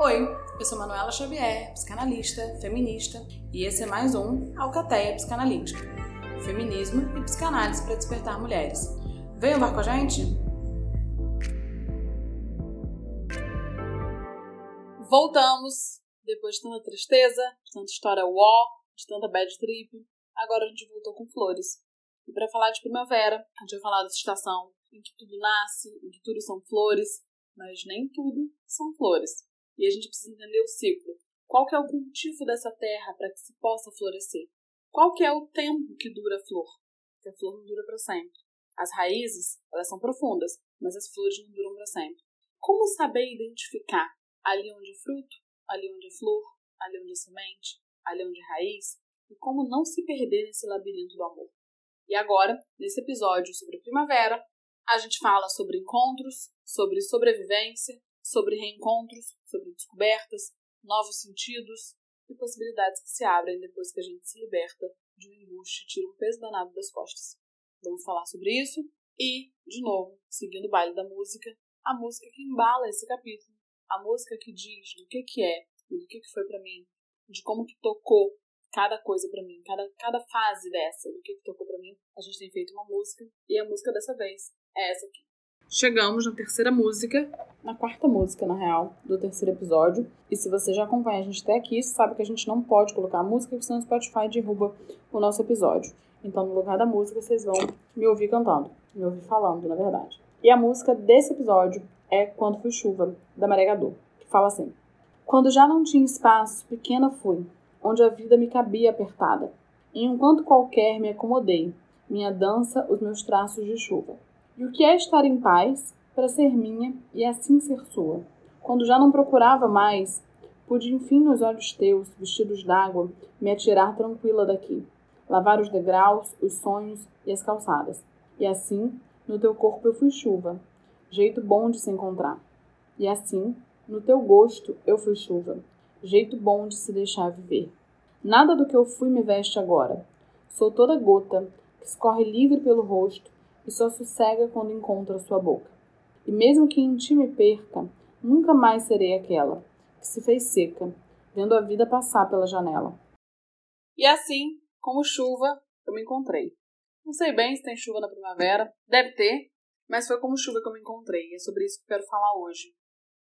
Oi, eu sou Manuela Xavier, psicanalista, feminista, e esse é mais um Alcateia Psicanalítica. Feminismo e psicanálise para despertar mulheres. Vem embarcar com a gente? Voltamos, depois de tanta tristeza, de tanta história uó, de tanta bad trip, agora a gente voltou com flores. E para falar de primavera, a gente vai falar dessa estação em que tudo nasce, em que tudo são flores, mas nem tudo são flores. E a gente precisa entender o ciclo. Qual que é o cultivo dessa terra para que se possa florescer? Qual que é o tempo que dura a flor? Porque a flor não dura para sempre. As raízes, elas são profundas, mas as flores não duram para sempre. Como saber identificar ali onde é fruto, ali onde é flor, ali onde é semente, ali onde é raiz? E como não se perder nesse labirinto do amor? E agora, nesse episódio sobre primavera, a gente fala sobre encontros, sobre sobrevivência, sobre reencontros, sobre descobertas, novos sentidos e possibilidades que se abrem depois que a gente se liberta de um embuste e tira um peso danado das costas. Vamos falar sobre isso e, de novo, seguindo o baile da música, a música que embala esse capítulo, a música que diz do que que é do que que foi para mim, de como que tocou cada coisa para mim, cada, cada fase dessa, do que que tocou para mim. A gente tem feito uma música e a música dessa vez é essa aqui. Chegamos na terceira música, na quarta música, na real, do terceiro episódio. E se você já acompanha a gente até aqui, sabe que a gente não pode colocar a música, porque senão o Spotify derruba o nosso episódio. Então, no lugar da música, vocês vão me ouvir cantando, me ouvir falando, na verdade. E a música desse episódio é Quando Fui Chuva, da Maria Gadot, que fala assim: Quando já não tinha espaço, pequena fui, onde a vida me cabia apertada. Em um canto qualquer me acomodei, minha dança, os meus traços de chuva. E o que é estar em paz para ser minha e assim ser sua? Quando já não procurava mais, pude enfim nos olhos teus, vestidos d'água, me atirar tranquila daqui, lavar os degraus, os sonhos e as calçadas. E assim, no teu corpo eu fui chuva, jeito bom de se encontrar. E assim, no teu gosto eu fui chuva, jeito bom de se deixar viver. Nada do que eu fui me veste agora. Sou toda gota que escorre livre pelo rosto e só sossega quando encontra sua boca. E mesmo que em ti me perca, nunca mais serei aquela que se fez seca, vendo a vida passar pela janela. E assim, como chuva, eu me encontrei. Não sei bem se tem chuva na primavera, deve ter, mas foi como chuva que eu me encontrei. É sobre isso que eu quero falar hoje.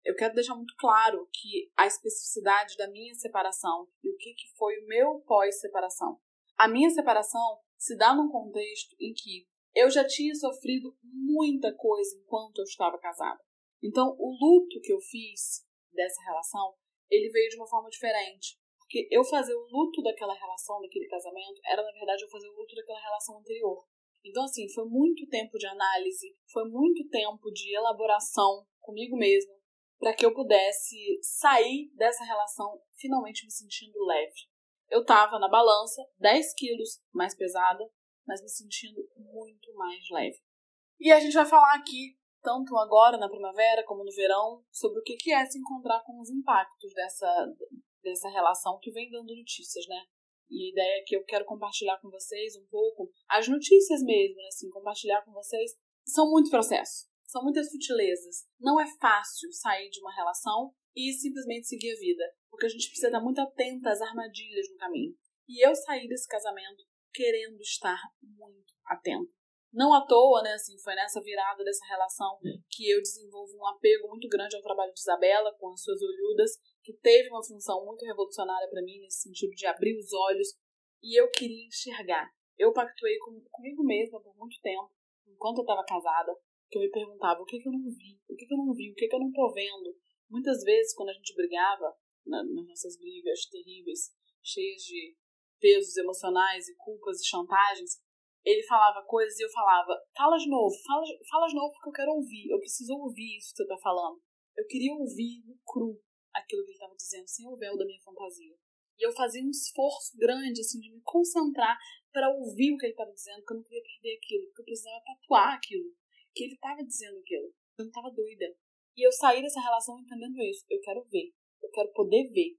Eu quero deixar muito claro que a especificidade da minha separação e o que foi o meu pós-separação. A minha separação se dá num contexto em que eu já tinha sofrido muita coisa enquanto eu estava casada. Então, o luto que eu fiz dessa relação, ele veio de uma forma diferente. Porque eu fazer o luto daquela relação, daquele casamento, era, na verdade, eu fazer o luto daquela relação anterior. Então, assim, foi muito tempo de análise, foi muito tempo de elaboração comigo mesma, para que eu pudesse sair dessa relação finalmente me sentindo leve. Eu tava na balança, 10 quilos mais pesada, mas me sentindo muito mais leve. E a gente vai falar aqui, tanto agora na primavera como no verão, sobre o que é se encontrar com os impactos dessa, dessa relação que vem dando notícias, né? E a ideia é que eu quero compartilhar com vocês um pouco as notícias mesmo, né? assim, compartilhar com vocês. São muitos processos, são muitas sutilezas. Não é fácil sair de uma relação e simplesmente seguir a vida, porque a gente precisa estar muito atenta às armadilhas no caminho. E eu saí desse casamento querendo estar muito atento. Não à toa, né, assim, foi nessa virada dessa relação que eu desenvolvo um apego muito grande ao trabalho de Isabela, com as suas olhudas, que teve uma função muito revolucionária para mim, nesse sentido de abrir os olhos, e eu queria enxergar. Eu pactuei com, comigo mesma por muito tempo, enquanto eu estava casada, que eu me perguntava o que, que eu não vi, o que, que eu não vi, o que, que eu não tô vendo. Muitas vezes, quando a gente brigava, na, nas nossas brigas terríveis, cheias de pesos emocionais e culpas e chantagens, ele falava coisas e eu falava, fala de novo, fala, fala de novo porque eu quero ouvir, eu preciso ouvir isso que você tá falando. Eu queria ouvir no cru aquilo que ele estava dizendo, sem o véu da minha fantasia. E eu fazia um esforço grande, assim, de me concentrar para ouvir o que ele estava dizendo, porque eu não queria perder aquilo, porque eu precisava tatuar aquilo, que ele estava dizendo aquilo. Eu não estava doida. E eu saí dessa relação entendendo isso. Eu quero ver. Eu quero poder ver.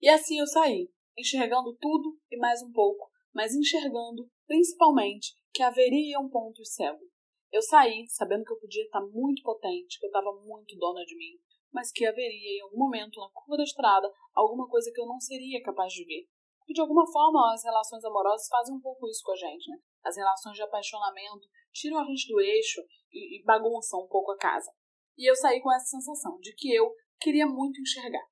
E assim eu saí enxergando tudo e mais um pouco, mas enxergando, principalmente, que haveria um ponto cego. Eu saí sabendo que eu podia estar muito potente, que eu estava muito dona de mim, mas que haveria em algum momento na curva da estrada alguma coisa que eu não seria capaz de ver. E de alguma forma as relações amorosas fazem um pouco isso com a gente, né? As relações de apaixonamento tiram a gente do eixo e, e bagunçam um pouco a casa. E eu saí com essa sensação de que eu queria muito enxergar.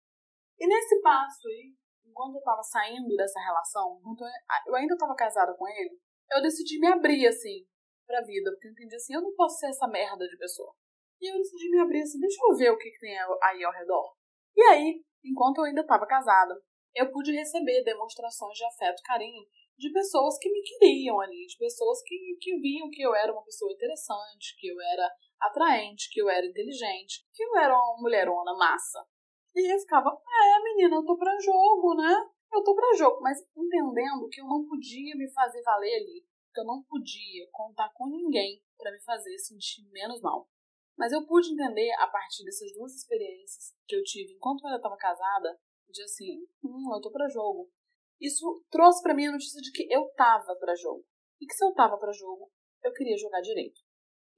E nesse passo aí, enquanto eu estava saindo dessa relação, enquanto eu ainda estava casada com ele, eu decidi me abrir assim pra vida, porque eu entendi assim, eu não posso ser essa merda de pessoa. E eu decidi me abrir assim, deixa eu ver o que, que tem aí ao redor. E aí, enquanto eu ainda estava casada, eu pude receber demonstrações de afeto carinho de pessoas que me queriam ali, de pessoas que, que viam que eu era uma pessoa interessante, que eu era atraente, que eu era inteligente, que eu era uma mulherona massa. E eu ficava, é, menina, eu tô pra jogo, né? Eu tô pra jogo, mas entendendo que eu não podia me fazer valer ali, que eu não podia contar com ninguém para me fazer sentir menos mal. Mas eu pude entender, a partir dessas duas experiências que eu tive enquanto eu ainda estava casada, de assim, hum, eu tô pra jogo. Isso trouxe para mim a notícia de que eu tava para jogo. E que se eu tava para jogo, eu queria jogar direito.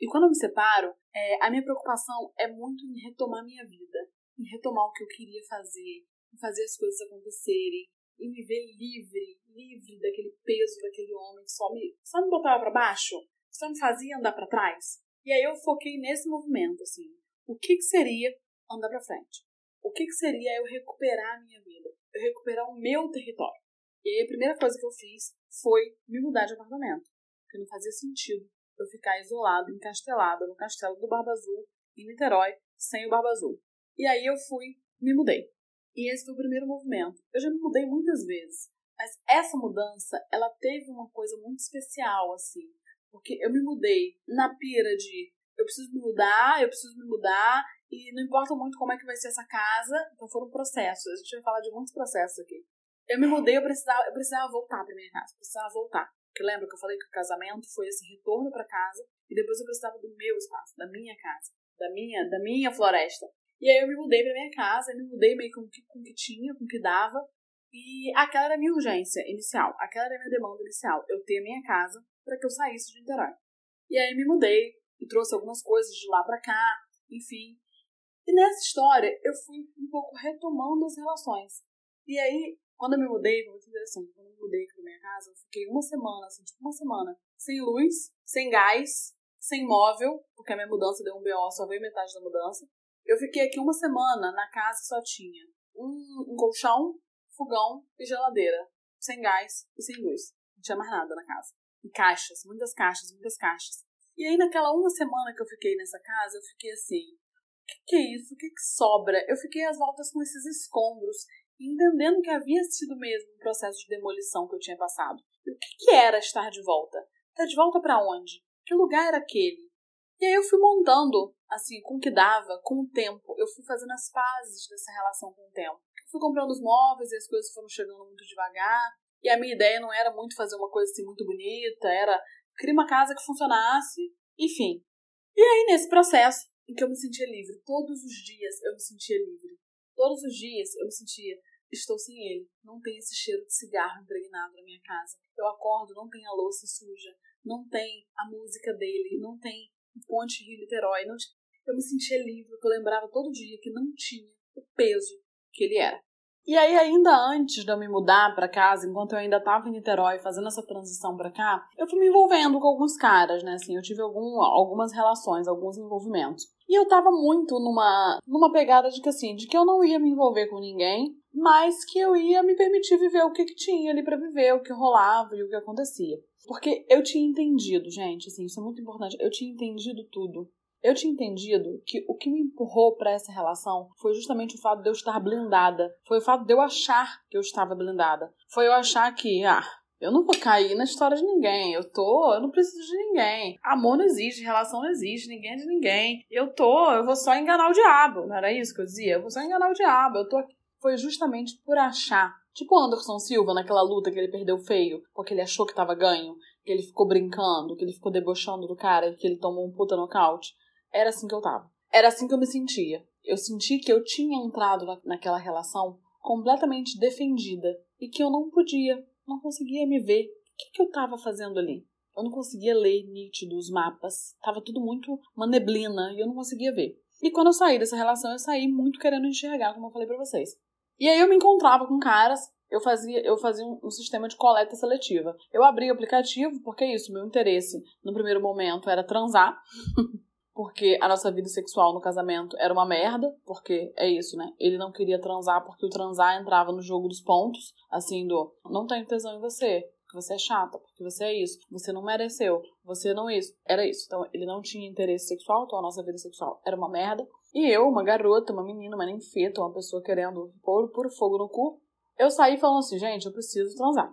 E quando eu me separo, é, a minha preocupação é muito em retomar minha vida, em retomar o que eu queria fazer, em fazer as coisas acontecerem, em me ver livre, livre daquele peso daquele homem que só me, só me botava para baixo, só me fazia andar para trás. E aí eu foquei nesse movimento, assim, o que, que seria andar para frente? o que, que seria eu recuperar a minha vida? Eu recuperar o meu território. E aí a primeira coisa que eu fiz foi me mudar de apartamento. Porque não fazia sentido eu ficar isolado, encastelada no castelo do Barba Azul, em Niterói, sem o Barba Azul. E aí eu fui, me mudei. E esse foi o primeiro movimento. Eu já me mudei muitas vezes, mas essa mudança, ela teve uma coisa muito especial, assim. Porque eu me mudei na pira de eu preciso me mudar, eu preciso me mudar, e não importa muito como é que vai ser essa casa, então foram processos. A gente vai falar de muitos processos aqui. Eu me mudei, eu precisava, eu precisava voltar pra minha casa, precisava voltar. Porque lembra que eu falei que o casamento foi esse retorno para casa e depois eu precisava do meu espaço, da minha casa, da minha, da minha floresta. E aí eu me mudei pra minha casa, me mudei meio com o que, com que tinha, com o que dava. E aquela era a minha urgência inicial, aquela era a minha demanda inicial, eu ter a minha casa para que eu saísse de Niterói. E aí me mudei e trouxe algumas coisas de lá para cá, enfim. E nessa história, eu fui um pouco retomando as relações. E aí, quando eu me mudei, foi muito interessante. Quando eu me mudei pra minha casa, eu fiquei uma semana, assim, tipo uma semana, sem luz, sem gás, sem móvel, porque a minha mudança deu um BO, só veio metade da mudança. Eu fiquei aqui uma semana, na casa só tinha um, um colchão, fogão e geladeira. Sem gás e sem luz. Não tinha mais nada na casa. E caixas, muitas caixas, muitas caixas. E aí, naquela uma semana que eu fiquei nessa casa, eu fiquei assim: o que, que, é isso? O que, que sobra? Eu fiquei às voltas com esses escombros, entendendo que havia sido mesmo um processo de demolição que eu tinha passado. E o que, que era estar de volta? Estar de volta para onde? Que lugar era aquele? E aí eu fui montando, assim, com o que dava, com o tempo. Eu fui fazendo as pazes dessa relação com o tempo. Eu fui comprando os móveis e as coisas foram chegando muito devagar. E a minha ideia não era muito fazer uma coisa assim muito bonita, era criar uma casa que funcionasse, enfim. E aí, nesse processo, em que eu me sentia livre. Todos os dias eu me sentia livre. Todos os dias eu me sentia, estou sem ele. Não tem esse cheiro de cigarro impregnado na minha casa. Eu acordo, não tem a louça suja, não tem a música dele, não tem Ponte Rio Niterói. Não... Eu me sentia livre, porque eu lembrava todo dia que não tinha o peso que ele era. E aí, ainda antes de eu me mudar para casa, enquanto eu ainda estava em Niterói fazendo essa transição para cá, eu fui me envolvendo com alguns caras, né? Assim, eu tive algum, algumas relações, alguns envolvimentos. E eu tava muito numa, numa pegada de que assim, de que eu não ia me envolver com ninguém, mas que eu ia me permitir viver o que, que tinha ali para viver, o que rolava e o que acontecia. Porque eu tinha entendido, gente, assim, isso é muito importante, eu tinha entendido tudo. Eu tinha entendido que o que me empurrou para essa relação foi justamente o fato de eu estar blindada. Foi o fato de eu achar que eu estava blindada. Foi eu achar que, ah, eu não vou cair na história de ninguém. Eu tô, eu não preciso de ninguém. Amor não existe, relação não existe, ninguém é de ninguém. Eu tô, eu vou só enganar o diabo. Não era isso que eu dizia? Eu vou só enganar o diabo. Eu tô aqui. Foi justamente por achar. Tipo o Anderson Silva naquela luta que ele perdeu feio, porque ele achou que tava ganho, que ele ficou brincando, que ele ficou debochando do cara, que ele tomou um puta nocaute. Era assim que eu tava. Era assim que eu me sentia. Eu senti que eu tinha entrado na, naquela relação completamente defendida e que eu não podia, não conseguia me ver. O que, que eu tava fazendo ali? Eu não conseguia ler nítido os mapas. Tava tudo muito uma neblina e eu não conseguia ver. E quando eu saí dessa relação, eu saí muito querendo enxergar, como eu falei para vocês. E aí eu me encontrava com caras, eu fazia, eu fazia um, um, sistema de coleta seletiva. Eu abri o aplicativo, porque é isso, meu interesse no primeiro momento era transar. porque a nossa vida sexual no casamento era uma merda, porque é isso, né? Ele não queria transar porque o transar entrava no jogo dos pontos, assim, do não tenho tesão em você, porque você é chata, porque você é isso, você não mereceu, você não isso. Era isso. Então, ele não tinha interesse sexual, então a nossa vida sexual era uma merda. E eu, uma garota, uma menina, uma ninfeta, uma pessoa querendo pôr puro fogo no cu, eu saí falando assim, gente, eu preciso transar.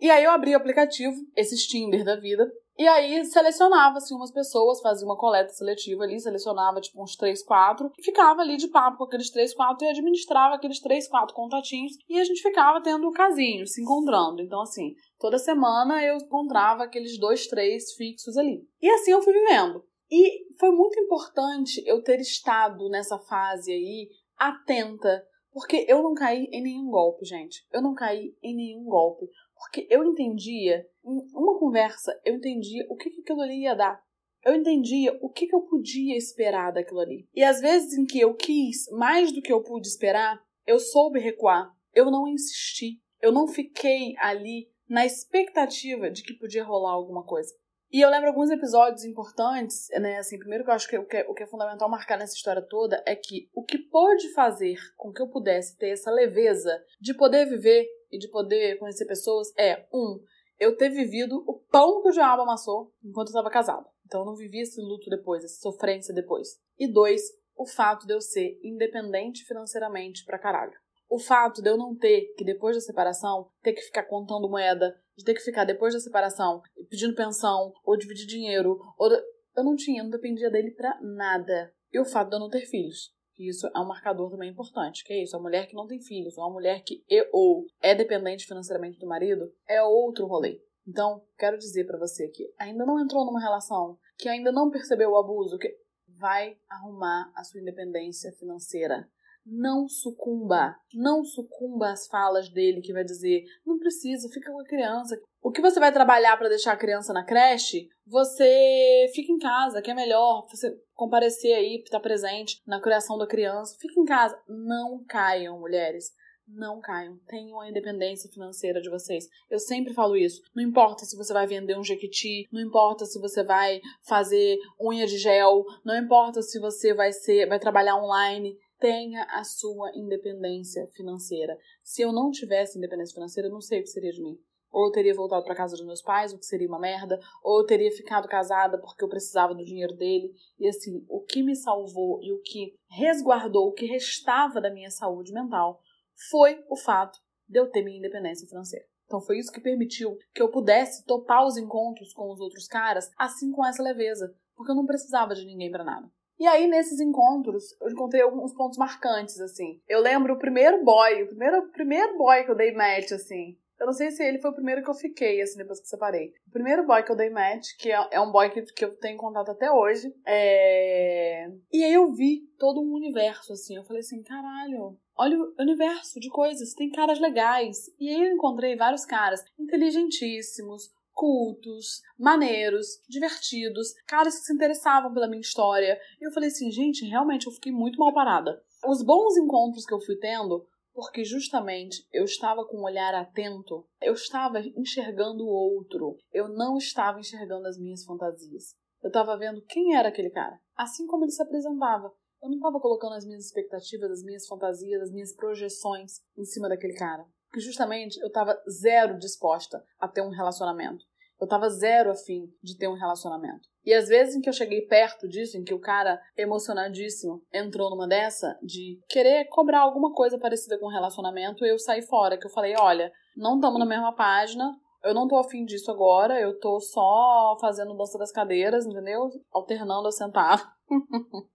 E aí eu abri o aplicativo, esse Tinder da vida, e aí selecionava assim umas pessoas, fazia uma coleta seletiva ali, selecionava tipo uns 3, 4, e ficava ali de papo com aqueles 3, 4 e administrava aqueles 3, 4 contatinhos e a gente ficava tendo um casinho, se encontrando. Então assim, toda semana eu encontrava aqueles dois, três fixos ali. E assim eu fui vivendo. E foi muito importante eu ter estado nessa fase aí atenta, porque eu não caí em nenhum golpe, gente. Eu não caí em nenhum golpe. Porque eu entendia, em uma conversa, eu entendia o que, que aquilo ali ia dar. Eu entendia o que, que eu podia esperar daquilo ali. E às vezes em que eu quis mais do que eu pude esperar, eu soube recuar. Eu não insisti. Eu não fiquei ali na expectativa de que podia rolar alguma coisa. E eu lembro alguns episódios importantes, né? Assim, primeiro que eu acho que o que, é, o que é fundamental marcar nessa história toda é que o que pôde fazer com que eu pudesse ter essa leveza de poder viver e de poder conhecer pessoas é, um, eu ter vivido o pão que o diabo amassou enquanto eu estava casada. Então eu não vivi esse luto depois, essa sofrência depois. E dois, o fato de eu ser independente financeiramente pra caralho. O fato de eu não ter que, depois da separação, ter que ficar contando moeda, de ter que ficar, depois da separação, pedindo pensão, ou dividir dinheiro, ou. Eu não tinha, não dependia dele pra nada. E o fato de eu não ter filhos que isso é um marcador também importante, que é isso, a mulher que não tem filhos, ou a mulher que é, ou é dependente financeiramente do marido, é outro rolê. Então, quero dizer para você que ainda não entrou numa relação, que ainda não percebeu o abuso, que vai arrumar a sua independência financeira. Não sucumba, não sucumba às falas dele que vai dizer, não precisa, fica com a criança. O que você vai trabalhar para deixar a criança na creche, você fica em casa, que é melhor. Você comparecer aí, estar presente na criação da criança. Fica em casa. Não caiam, mulheres. Não caiam. Tenham a independência financeira de vocês. Eu sempre falo isso. Não importa se você vai vender um jequiti, não importa se você vai fazer unha de gel, não importa se você vai ser, vai trabalhar online tenha a sua independência financeira. Se eu não tivesse independência financeira, eu não sei o que seria de mim. Ou eu teria voltado para casa dos meus pais, o que seria uma merda, ou eu teria ficado casada porque eu precisava do dinheiro dele. E assim, o que me salvou e o que resguardou o que restava da minha saúde mental foi o fato de eu ter minha independência financeira. Então foi isso que permitiu que eu pudesse topar os encontros com os outros caras assim com essa leveza, porque eu não precisava de ninguém para nada. E aí, nesses encontros, eu encontrei alguns pontos marcantes, assim. Eu lembro o primeiro boy, o primeiro, primeiro boy que eu dei match, assim. Eu não sei se ele foi o primeiro que eu fiquei, assim, depois que separei. O primeiro boy que eu dei match, que é, é um boy que, que eu tenho contato até hoje, é... E aí eu vi todo um universo, assim. Eu falei assim, caralho, olha o universo de coisas, tem caras legais. E aí eu encontrei vários caras inteligentíssimos, cultos, maneiros, divertidos, caras que se interessavam pela minha história. E eu falei assim, gente, realmente eu fiquei muito mal parada. Os bons encontros que eu fui tendo, porque justamente eu estava com um olhar atento, eu estava enxergando o outro, eu não estava enxergando as minhas fantasias. Eu estava vendo quem era aquele cara, assim como ele se apresentava. Eu não estava colocando as minhas expectativas, as minhas fantasias, as minhas projeções em cima daquele cara que justamente eu estava zero disposta a ter um relacionamento. Eu estava zero afim de ter um relacionamento. E às vezes em que eu cheguei perto disso, em que o cara emocionadíssimo entrou numa dessa de querer cobrar alguma coisa parecida com relacionamento, eu saí fora, que eu falei, olha, não estamos na mesma página, eu não tô afim disso agora, eu tô só fazendo dança das cadeiras, entendeu? Alternando a sentar.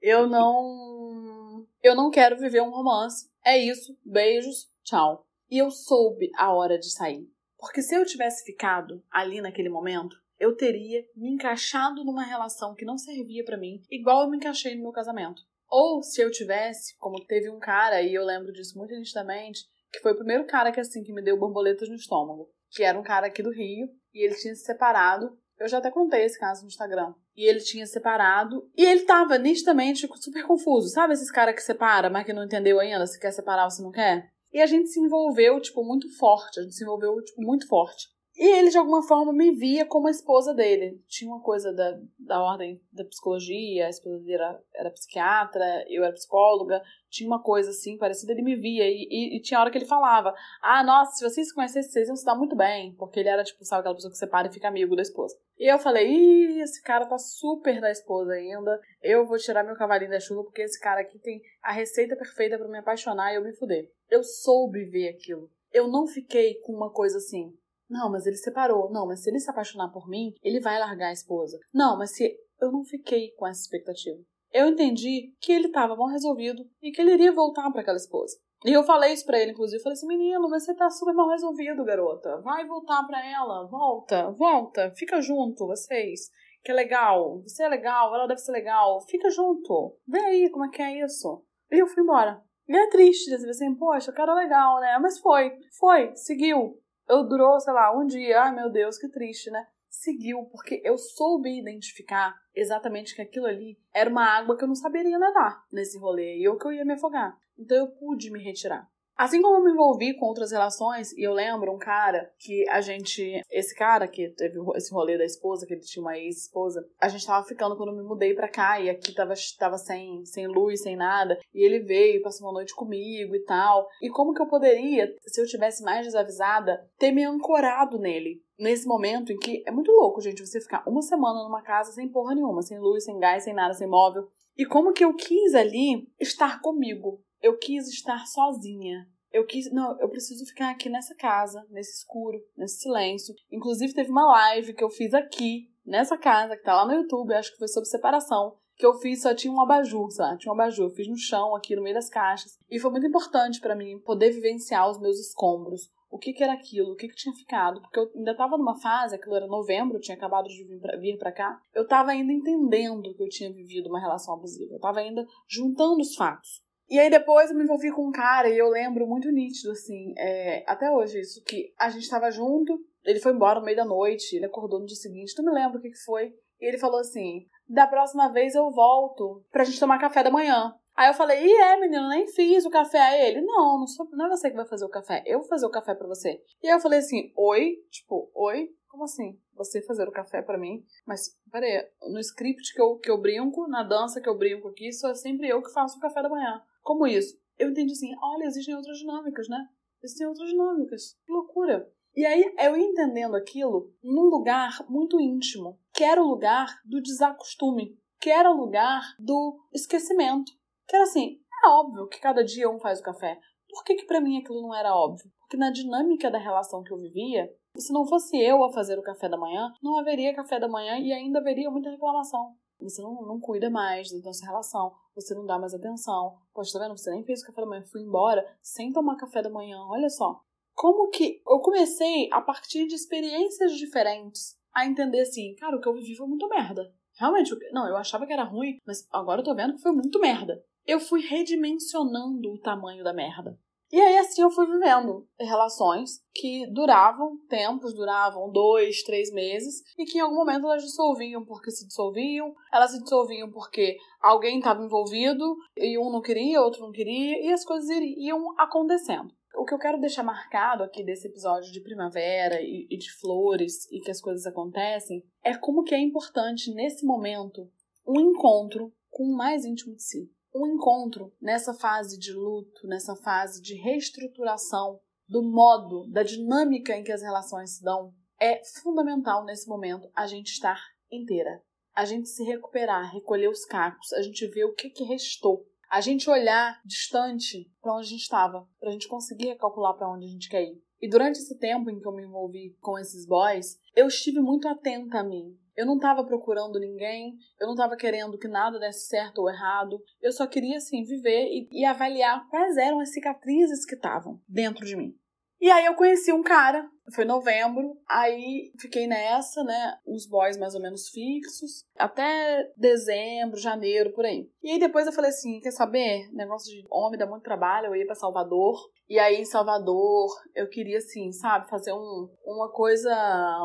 eu não. Eu não quero viver um romance. É isso. Beijos. Tchau. E eu soube a hora de sair. Porque se eu tivesse ficado ali naquele momento, eu teria me encaixado numa relação que não servia para mim, igual eu me encaixei no meu casamento. Ou se eu tivesse, como teve um cara, e eu lembro disso muito nitidamente, que foi o primeiro cara que assim que me deu borboletas no estômago, que era um cara aqui do Rio, e ele tinha se separado. Eu já até contei esse caso no Instagram. e ele tinha separado. E ele tava nitidamente super confuso. Sabe esses caras que separa, mas que não entendeu ainda se quer separar ou se não quer? E a gente se envolveu, tipo, muito forte. A gente se envolveu, tipo, muito forte. E ele, de alguma forma, me via como a esposa dele. Tinha uma coisa da, da ordem da psicologia, a esposa dele era, era psiquiatra, eu era psicóloga. Tinha uma coisa assim, parecida, ele me via. E, e, e, tinha hora que ele falava: Ah, nossa, se vocês se conhecessem, vocês iam se dar muito bem. Porque ele era, tipo, sabe, aquela pessoa que separa e fica amigo da esposa. E eu falei: Ih, esse cara tá super da esposa ainda. Eu vou tirar meu cavalinho da chuva, porque esse cara aqui tem a receita perfeita para me apaixonar e eu me fuder. Eu soube ver aquilo. Eu não fiquei com uma coisa assim não, mas ele separou. Não, mas se ele se apaixonar por mim, ele vai largar a esposa. Não, mas se eu não fiquei com essa expectativa. Eu entendi que ele estava mal resolvido e que ele iria voltar para aquela esposa. E eu falei isso pra ele, inclusive. falei assim: menino, você tá super mal resolvido, garota. Vai voltar pra ela. Volta, volta. Fica junto, vocês. Que é legal. Você é legal, ela deve ser legal. Fica junto. Vê aí como é que é isso. E eu fui embora. E é triste, assim, poxa, cara legal, né? Mas foi, foi, seguiu eu durou, sei lá, um dia. Ai, meu Deus, que triste, né? Seguiu, porque eu soube identificar exatamente que aquilo ali era uma água que eu não saberia nadar nesse rolê e eu que eu ia me afogar. Então eu pude me retirar. Assim como eu me envolvi com outras relações, e eu lembro um cara que a gente. Esse cara que teve esse rolê da esposa, que ele tinha uma ex-esposa, a gente tava ficando quando eu me mudei pra cá, e aqui tava, tava sem, sem luz, sem nada. E ele veio, passou uma noite comigo e tal. E como que eu poderia, se eu tivesse mais desavisada, ter me ancorado nele? Nesse momento em que é muito louco, gente, você ficar uma semana numa casa sem porra nenhuma, sem luz, sem gás, sem nada, sem móvel. E como que eu quis ali estar comigo, eu quis estar sozinha. Eu quis, não, eu preciso ficar aqui nessa casa, nesse escuro, nesse silêncio. Inclusive teve uma live que eu fiz aqui, nessa casa, que tá lá no YouTube, acho que foi sobre separação, que eu fiz só tinha um abajur, sabe? Tinha um abajur, eu fiz no chão aqui no meio das caixas. E foi muito importante para mim poder vivenciar os meus escombros. O que, que era aquilo? O que, que tinha ficado? Porque eu ainda tava numa fase, aquilo era novembro, eu tinha acabado de vir pra cá. Eu tava ainda entendendo que eu tinha vivido uma relação abusiva. Eu tava ainda juntando os fatos. E aí depois eu me envolvi com um cara e eu lembro muito nítido, assim, é, até hoje isso, que a gente tava junto, ele foi embora no meio da noite, ele acordou no dia seguinte, não me lembro o que, que foi. E ele falou assim: da próxima vez eu volto pra gente tomar café da manhã. Aí eu falei, e é, menino, nem fiz o café a ele. Não, não, sou, não é você que vai fazer o café, eu vou fazer o café para você. E aí eu falei assim, oi? Tipo, oi? Como assim? Você fazer o café para mim? Mas, peraí, no script que eu, que eu brinco, na dança que eu brinco aqui, sou sempre eu que faço o café da manhã. Como isso? Eu entendi assim, olha, existem outras dinâmicas, né? Existem outras dinâmicas. Que loucura. E aí eu entendendo aquilo num lugar muito íntimo, que era o lugar do desacostume, que era o lugar do esquecimento. Que era assim, é óbvio que cada dia um faz o café. Por que que para mim aquilo não era óbvio? Porque na dinâmica da relação que eu vivia, se não fosse eu a fazer o café da manhã, não haveria café da manhã e ainda haveria muita reclamação. Você não, não cuida mais da nossa relação, você não dá mais atenção. Poxa, tá vendo? Você nem fez o café da manhã, fui embora sem tomar café da manhã. Olha só. Como que eu comecei, a partir de experiências diferentes, a entender assim, cara, o que eu vivi foi muito merda. Realmente, não, eu achava que era ruim, mas agora eu tô vendo que foi muito merda. Eu fui redimensionando o tamanho da merda. E aí assim eu fui vivendo relações que duravam tempos, duravam dois, três meses, e que em algum momento elas dissolviam porque se dissolviam, elas se dissolviam porque alguém estava envolvido e um não queria, outro não queria, e as coisas iam acontecendo. O que eu quero deixar marcado aqui desse episódio de primavera e, e de flores e que as coisas acontecem é como que é importante nesse momento um encontro com o mais íntimo de si um encontro nessa fase de luto, nessa fase de reestruturação do modo, da dinâmica em que as relações se dão, é fundamental nesse momento a gente estar inteira. A gente se recuperar, recolher os cacos, a gente ver o que, que restou. A gente olhar distante para onde a gente estava, para a gente conseguir calcular para onde a gente quer ir. E durante esse tempo em que eu me envolvi com esses boys, eu estive muito atenta a mim. Eu não estava procurando ninguém, eu não estava querendo que nada desse certo ou errado. Eu só queria, assim, viver e, e avaliar quais eram as cicatrizes que estavam dentro de mim. E aí eu conheci um cara, Foi novembro, aí fiquei nessa, né? Uns boys mais ou menos fixos, até dezembro, janeiro, por aí. E aí depois eu falei assim: quer saber? Negócio de homem dá muito trabalho, eu ia para Salvador. E aí em Salvador eu queria, assim, sabe, fazer um, uma coisa,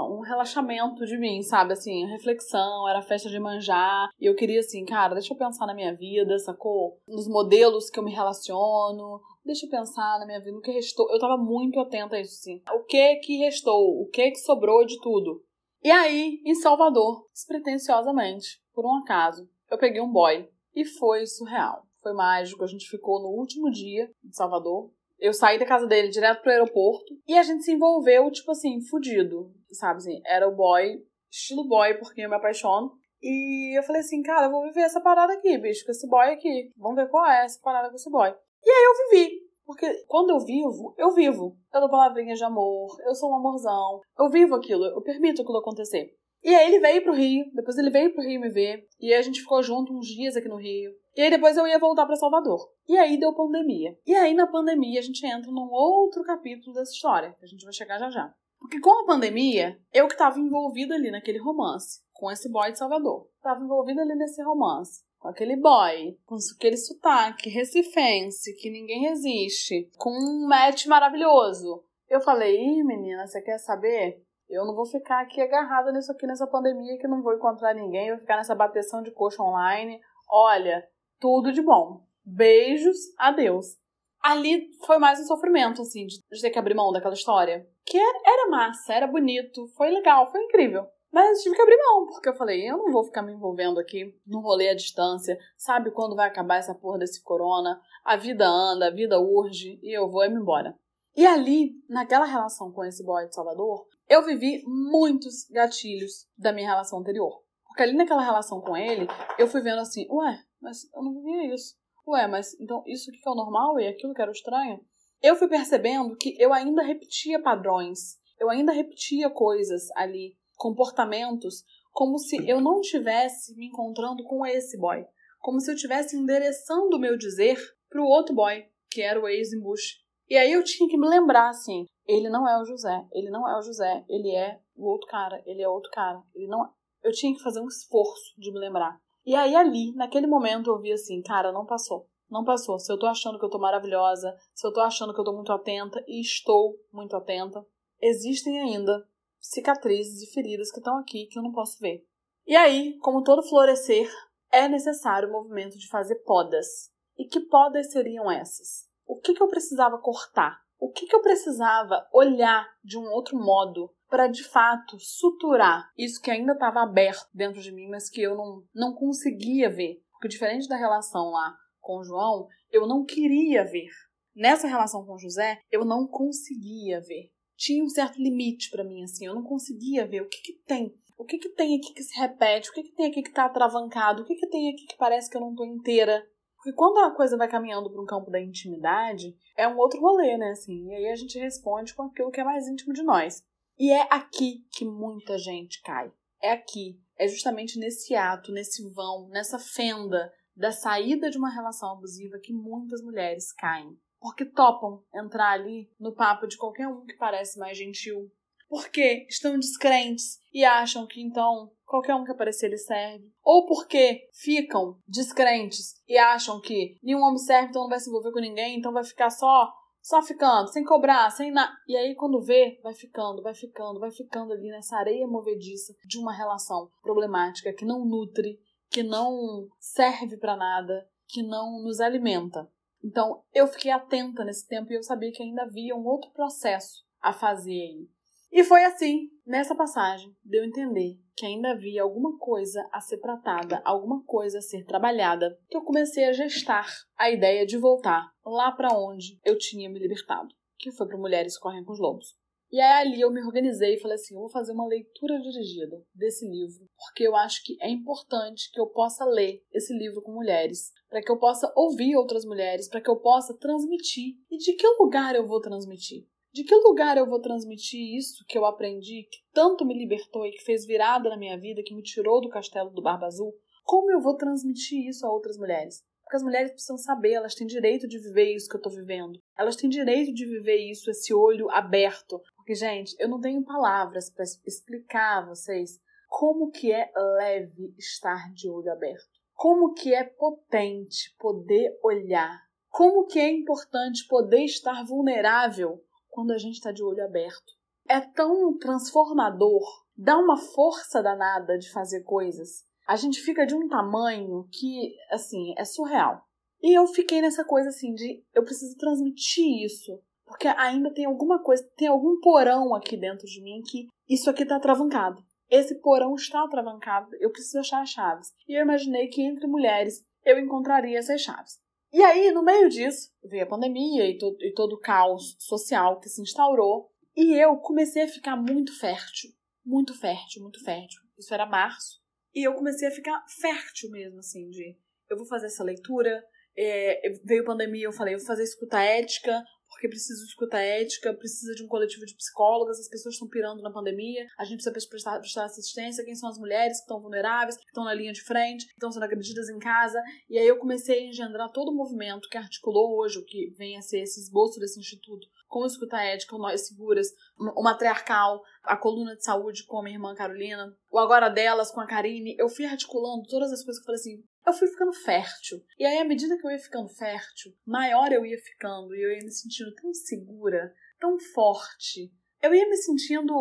um relaxamento de mim, sabe? Assim, reflexão, era festa de manjar. E eu queria, assim, cara, deixa eu pensar na minha vida, sacou? Nos modelos que eu me relaciono, Deixa eu pensar na minha vida, o que restou. Eu tava muito atenta a isso, sim. O que que restou? O que que sobrou de tudo? E aí, em Salvador, despretensiosamente, por um acaso, eu peguei um boy. E foi surreal. Foi mágico. A gente ficou no último dia de Salvador. Eu saí da casa dele direto pro aeroporto. E a gente se envolveu, tipo assim, fudido. Sabe assim? Era o boy, estilo boy, porque eu me apaixono. E eu falei assim, cara, eu vou viver essa parada aqui, bicho, com esse boy aqui. Vamos ver qual é essa parada com esse boy. E aí eu vivi. Porque quando eu vivo, eu vivo. Eu dou palavrinhas de amor, eu sou um amorzão. Eu vivo aquilo, eu permito aquilo acontecer. E aí ele veio pro Rio, depois ele veio pro Rio me ver, e aí a gente ficou junto uns dias aqui no Rio. E aí depois eu ia voltar para Salvador. E aí deu pandemia. E aí na pandemia a gente entra num outro capítulo dessa história, que a gente vai chegar já já. Porque com a pandemia, eu que tava envolvida ali naquele romance, com esse boy de Salvador. Tava envolvida ali nesse romance com aquele boy, com aquele sotaque recifense que ninguém resiste, com um match maravilhoso. Eu falei, ih, menina, você quer saber? Eu não vou ficar aqui agarrada nisso aqui nessa pandemia que não vou encontrar ninguém, vou ficar nessa bateção de coxa online. Olha, tudo de bom. Beijos, adeus. Ali foi mais um sofrimento, assim, de ter que abrir mão daquela história. Que era massa, era bonito, foi legal, foi incrível. Mas tive que abrir mão, porque eu falei, eu não vou ficar me envolvendo aqui no rolê à distância. Sabe quando vai acabar essa porra desse corona? A vida anda, a vida urge e eu vou e me embora. E ali, naquela relação com esse boy de Salvador, eu vivi muitos gatilhos da minha relação anterior. Porque ali naquela relação com ele, eu fui vendo assim, ué, mas eu não vivia isso. Ué, mas então isso que é o normal e aquilo que era o estranho? Eu fui percebendo que eu ainda repetia padrões, eu ainda repetia coisas ali comportamentos como se eu não tivesse me encontrando com esse boy, como se eu tivesse endereçando o meu dizer para o outro boy, que era o ex-embuste. E aí eu tinha que me lembrar assim, ele não é o José, ele não é o José, ele é o outro cara, ele é outro cara, ele não é. Eu tinha que fazer um esforço de me lembrar. E aí ali, naquele momento eu vi assim, cara, não passou. Não passou. Se eu tô achando que eu tô maravilhosa, se eu tô achando que eu tô muito atenta e estou muito atenta, existem ainda cicatrizes e feridas que estão aqui que eu não posso ver. E aí, como todo florescer, é necessário o movimento de fazer podas. E que podas seriam essas? O que, que eu precisava cortar? O que, que eu precisava olhar de um outro modo para de fato suturar isso que ainda estava aberto dentro de mim, mas que eu não, não conseguia ver? Porque diferente da relação lá com o João, eu não queria ver. Nessa relação com José, eu não conseguia ver tinha um certo limite para mim, assim. Eu não conseguia ver o que, que tem. O que, que tem aqui que se repete? O que, que tem aqui que tá atravancado? O que, que tem aqui que parece que eu não tô inteira? Porque quando a coisa vai caminhando para um campo da intimidade, é um outro rolê, né? Assim, e aí a gente responde com aquilo que é mais íntimo de nós. E é aqui que muita gente cai. É aqui. É justamente nesse ato, nesse vão, nessa fenda da saída de uma relação abusiva que muitas mulheres caem porque topam entrar ali no papo de qualquer um que parece mais gentil. Porque estão descrentes e acham que então qualquer um que aparecer lhe serve. Ou porque ficam descrentes e acham que nenhum homem serve, então não vai se envolver com ninguém, então vai ficar só só ficando, sem cobrar, sem nada. E aí, quando vê, vai ficando, vai ficando, vai ficando ali nessa areia movediça de uma relação problemática que não nutre, que não serve para nada, que não nos alimenta. Então, eu fiquei atenta nesse tempo e eu sabia que ainda havia um outro processo a fazer aí. E foi assim, nessa passagem, deu entender que ainda havia alguma coisa a ser tratada, alguma coisa a ser trabalhada, que eu comecei a gestar a ideia de voltar lá para onde eu tinha me libertado, que foi para Mulheres Correm com os Lobos. E aí ali eu me organizei e falei assim, eu vou fazer uma leitura dirigida desse livro, porque eu acho que é importante que eu possa ler esse livro com mulheres, para que eu possa ouvir outras mulheres, para que eu possa transmitir. E de que lugar eu vou transmitir? De que lugar eu vou transmitir isso que eu aprendi, que tanto me libertou e que fez virada na minha vida, que me tirou do castelo do Barba Azul? Como eu vou transmitir isso a outras mulheres? Porque as mulheres precisam saber, elas têm direito de viver isso que eu tô vivendo. Elas têm direito de viver isso, esse olho aberto. Porque, gente, eu não tenho palavras para explicar a vocês como que é leve estar de olho aberto. Como que é potente poder olhar. Como que é importante poder estar vulnerável quando a gente está de olho aberto. É tão transformador, dá uma força danada de fazer coisas. A gente fica de um tamanho que, assim, é surreal. E eu fiquei nessa coisa assim de eu preciso transmitir isso, porque ainda tem alguma coisa, tem algum porão aqui dentro de mim que isso aqui tá travancado. Esse porão está travancado, eu preciso achar as chaves. E eu imaginei que entre mulheres eu encontraria essas chaves. E aí, no meio disso, veio a pandemia e, to e todo o caos social que se instaurou, e eu comecei a ficar muito fértil. Muito fértil, muito fértil. Isso era março. E eu comecei a ficar fértil mesmo, assim, de eu vou fazer essa leitura. É, veio pandemia, eu falei, eu vou fazer escuta ética, porque precisa escuta ética, precisa de um coletivo de psicólogas, as pessoas estão pirando na pandemia, a gente precisa prestar, prestar assistência, quem são as mulheres que estão vulneráveis, que estão na linha de frente, que estão sendo agredidas em casa. E aí eu comecei a engendrar todo o movimento que articulou hoje, o que vem a ser esse esboço desse instituto, com o Escuta Ética, o Nós Seguras, o Matriarcal, a Coluna de Saúde com a minha irmã Carolina, o Agora Delas com a Karine. Eu fui articulando todas as coisas que eu falei assim, eu fui ficando fértil. E aí, à medida que eu ia ficando fértil, maior eu ia ficando e eu ia me sentindo tão segura, tão forte. Eu ia me sentindo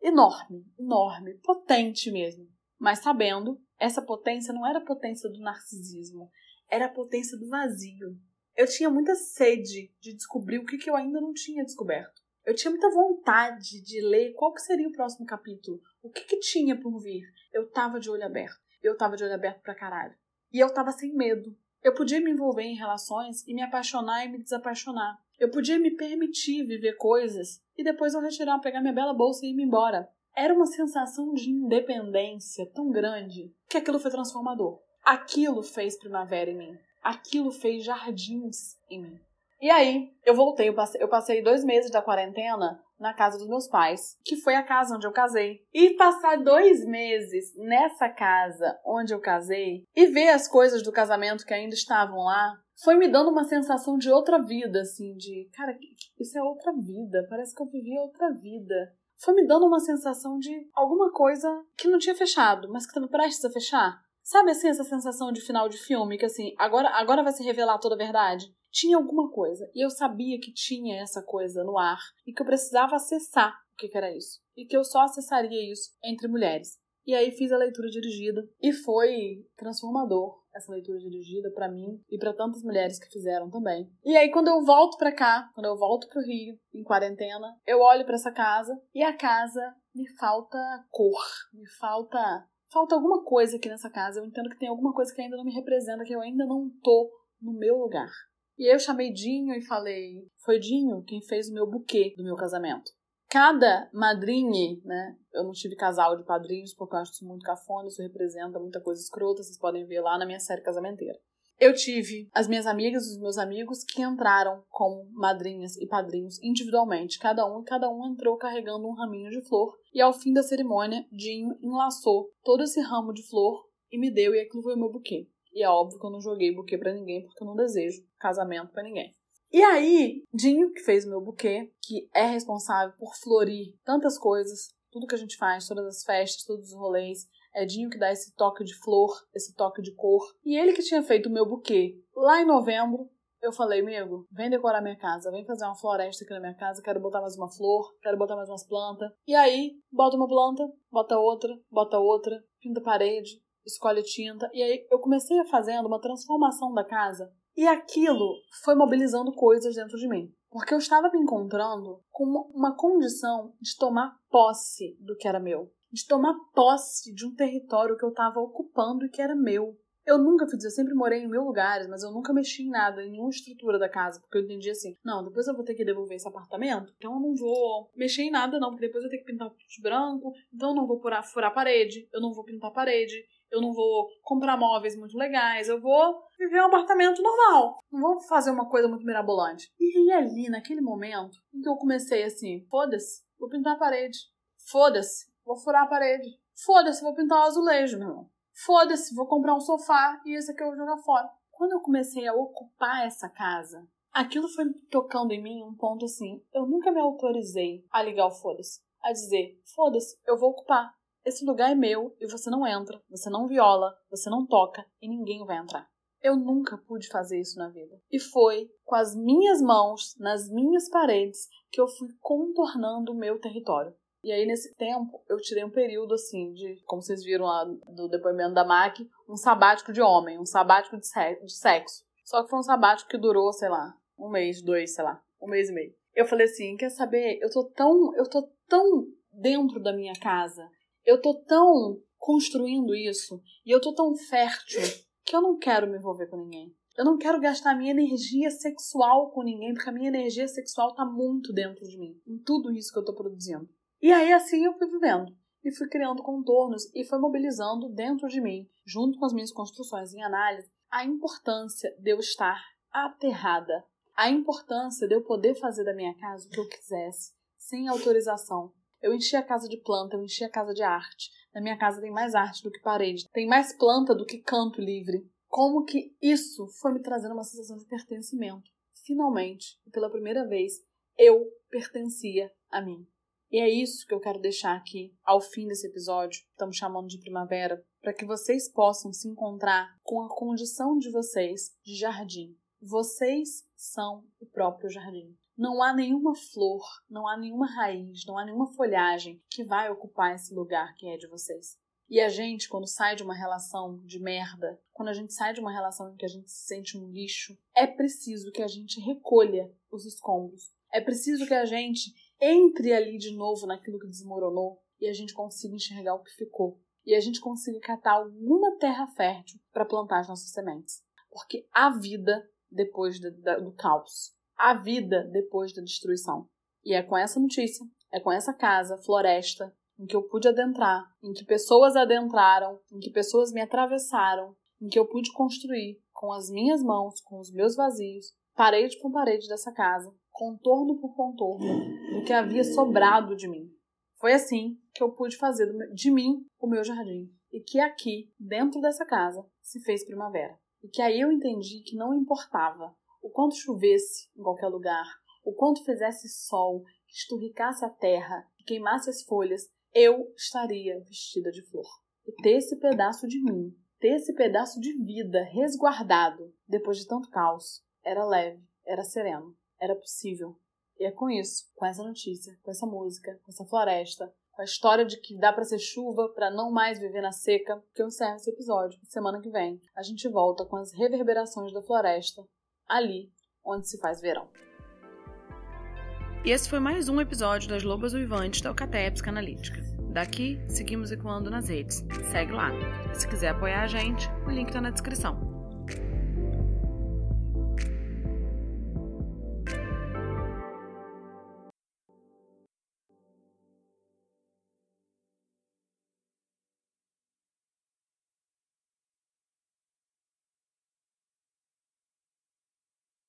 enorme, enorme, potente mesmo. Mas sabendo, essa potência não era a potência do narcisismo, era a potência do vazio. Eu tinha muita sede de descobrir o que, eu ainda não tinha descoberto. Eu tinha muita vontade de ler qual que seria o próximo capítulo, o que, que tinha por vir. Eu tava de olho aberto. Eu tava de olho aberto pra caralho. E eu tava sem medo. Eu podia me envolver em relações e me apaixonar e me desapaixonar. Eu podia me permitir viver coisas e depois eu retirar, pegar minha bela bolsa e ir embora. Era uma sensação de independência tão grande que aquilo foi transformador. Aquilo fez primavera em mim. Aquilo fez jardins em mim. E aí, eu voltei, eu passei, eu passei dois meses da quarentena na casa dos meus pais, que foi a casa onde eu casei. E passar dois meses nessa casa onde eu casei e ver as coisas do casamento que ainda estavam lá, foi me dando uma sensação de outra vida, assim, de, cara, isso é outra vida, parece que eu vivi outra vida. Foi me dando uma sensação de alguma coisa que não tinha fechado, mas que estava prestes a fechar. Sabe assim, essa sensação de final de filme, que assim, agora, agora vai se revelar toda a verdade? Tinha alguma coisa. E eu sabia que tinha essa coisa no ar e que eu precisava acessar o que, era isso. E que eu só acessaria isso entre mulheres. E aí fiz a leitura dirigida e foi transformador essa leitura dirigida para mim e para tantas mulheres que fizeram também. E aí quando eu volto para cá, quando eu volto pro Rio em quarentena, eu olho para essa casa e a casa me falta cor, me falta falta alguma coisa aqui nessa casa. Eu entendo que tem alguma coisa que ainda não me representa, que eu ainda não tô no meu lugar. E eu chamei Dinho e falei: foi Dinho quem fez o meu buquê do meu casamento. Cada madrinha, né? Eu não tive casal de padrinhos porque eu acho isso muito cafona, isso representa muita coisa escrota, vocês podem ver lá na minha série casamenteira. Eu tive as minhas amigas, os meus amigos que entraram como madrinhas e padrinhos individualmente, cada um, e cada um entrou carregando um raminho de flor. E ao fim da cerimônia, Dinho enlaçou todo esse ramo de flor e me deu, e aquilo foi o meu buquê. E é óbvio que eu não joguei buquê para ninguém, porque eu não desejo casamento para ninguém. E aí, Dinho, que fez o meu buquê, que é responsável por florir tantas coisas, tudo que a gente faz, todas as festas, todos os rolês, é Dinho que dá esse toque de flor, esse toque de cor. E ele que tinha feito o meu buquê lá em novembro, eu falei, amigo, vem decorar minha casa, vem fazer uma floresta aqui na minha casa, quero botar mais uma flor, quero botar mais umas plantas. E aí, bota uma planta, bota outra, bota outra, pinta a parede, escolhe tinta. E aí eu comecei fazendo uma transformação da casa. E aquilo foi mobilizando coisas dentro de mim. Porque eu estava me encontrando com uma condição de tomar posse do que era meu. De tomar posse de um território que eu estava ocupando e que era meu. Eu nunca fiz, eu sempre morei em mil lugares, mas eu nunca mexi em nada, em nenhuma estrutura da casa, porque eu entendi assim, não, depois eu vou ter que devolver esse apartamento, então eu não vou mexer em nada não, porque depois eu ter que pintar de branco, então eu não vou furar, furar parede, eu não vou pintar a parede, eu não vou comprar móveis muito legais, eu vou viver um apartamento normal. Não vou fazer uma coisa muito mirabolante. E aí, ali, naquele momento, em que eu comecei assim, foda-se, vou pintar a parede. Foda-se, vou furar a parede. Foda-se, vou pintar o azulejo, meu irmão. Foda-se, vou comprar um sofá e esse aqui eu vou jogar fora. Quando eu comecei a ocupar essa casa, aquilo foi tocando em mim um ponto assim. Eu nunca me autorizei a ligar o foda-se. A dizer, foda-se, eu vou ocupar. Esse lugar é meu e você não entra, você não viola, você não toca e ninguém vai entrar. Eu nunca pude fazer isso na vida. E foi com as minhas mãos, nas minhas paredes, que eu fui contornando o meu território. E aí, nesse tempo, eu tirei um período, assim, de, como vocês viram lá do depoimento da MAC, um sabático de homem, um sabático de, sexo. Só que foi um sabático que durou, sei lá, um mês, dois, sei lá, um mês e meio. Eu falei assim, quer saber, eu tô tão, eu tô tão dentro da minha casa, eu tô tão construindo isso, e eu tô tão fértil, que eu não quero me envolver com ninguém. Eu não quero gastar minha energia sexual com ninguém, porque a minha energia sexual tá muito dentro de mim, em tudo isso que eu tô produzindo. E aí assim eu fui vivendo e fui criando contornos e foi mobilizando dentro de mim, junto com as minhas construções em análise, a importância de eu estar aterrada, a importância de eu poder fazer da minha casa o que eu quisesse, sem autorização. Eu enchi a casa de planta, eu enchi a casa de arte. Na minha casa tem mais arte do que parede, tem mais planta do que canto livre. Como que isso foi me trazendo uma sensação de pertencimento? Finalmente, pela primeira vez, eu pertencia a mim. E é isso que eu quero deixar aqui ao fim desse episódio, estamos chamando de primavera, para que vocês possam se encontrar com a condição de vocês de jardim. Vocês são o próprio jardim. Não há nenhuma flor, não há nenhuma raiz, não há nenhuma folhagem que vai ocupar esse lugar que é de vocês. E a gente, quando sai de uma relação de merda, quando a gente sai de uma relação em que a gente se sente um lixo, é preciso que a gente recolha os escombros. É preciso que a gente entre ali de novo naquilo que desmoronou e a gente consiga enxergar o que ficou. E a gente consiga catar alguma terra fértil para plantar as nossas sementes. Porque há vida depois do caos. Há vida depois da destruição. E é com essa notícia, é com essa casa, floresta, em que eu pude adentrar, em que pessoas adentraram, em que pessoas me atravessaram, em que eu pude construir com as minhas mãos, com os meus vazios, parede por parede dessa casa, contorno por contorno, do que havia sobrado de mim. Foi assim que eu pude fazer de mim o meu jardim. E que aqui, dentro dessa casa, se fez primavera. E que aí eu entendi que não importava o quanto chovesse em qualquer lugar, o quanto fizesse sol, que esturricasse a terra, que queimasse as folhas, eu estaria vestida de flor. E ter esse pedaço de mim, ter esse pedaço de vida resguardado depois de tanto caos, era leve, era sereno era possível. E é com isso, com essa notícia, com essa música, com essa floresta, com a história de que dá para ser chuva para não mais viver na seca, que eu encerro esse episódio. Semana que vem, a gente volta com as reverberações da floresta, ali onde se faz verão. E esse foi mais um episódio das Lobas Uivantes da Alcateia Psicanalítica. Daqui, seguimos ecoando nas redes. Segue lá. Se quiser apoiar a gente, o link está na descrição.